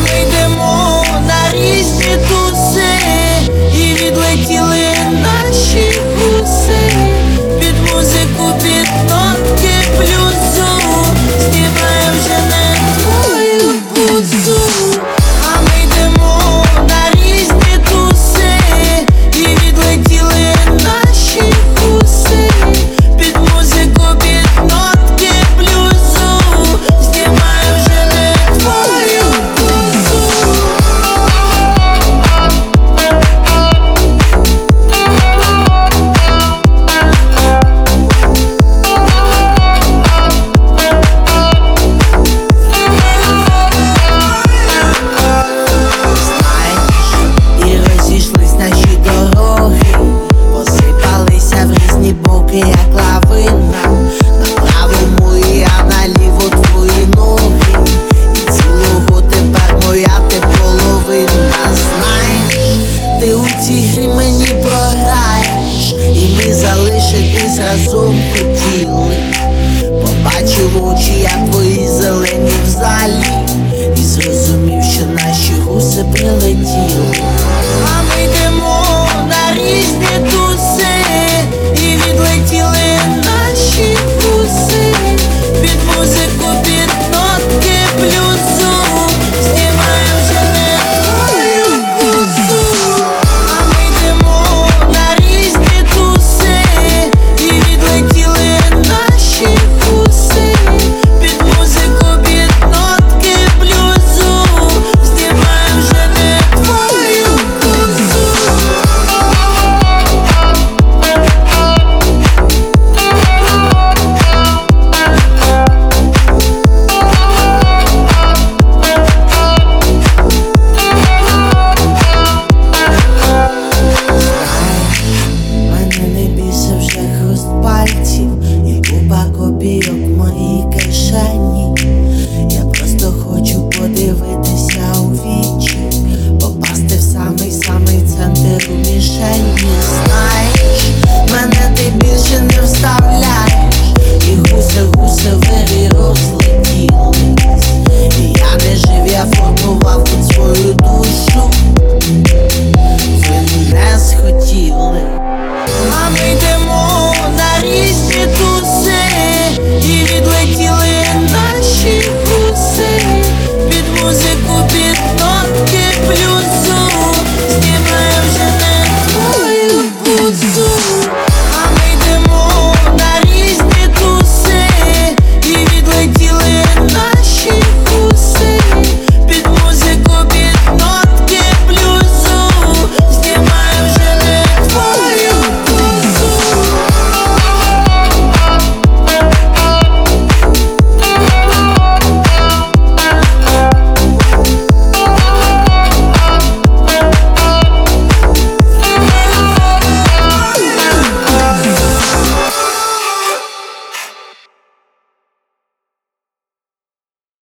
ми йдемо на різні тут ти у цій грі мені програєш, і ми залишитись разом хотіли. Побачив очі, я твої зелені в залі, і зрозумів, що наші гуси прилетіли.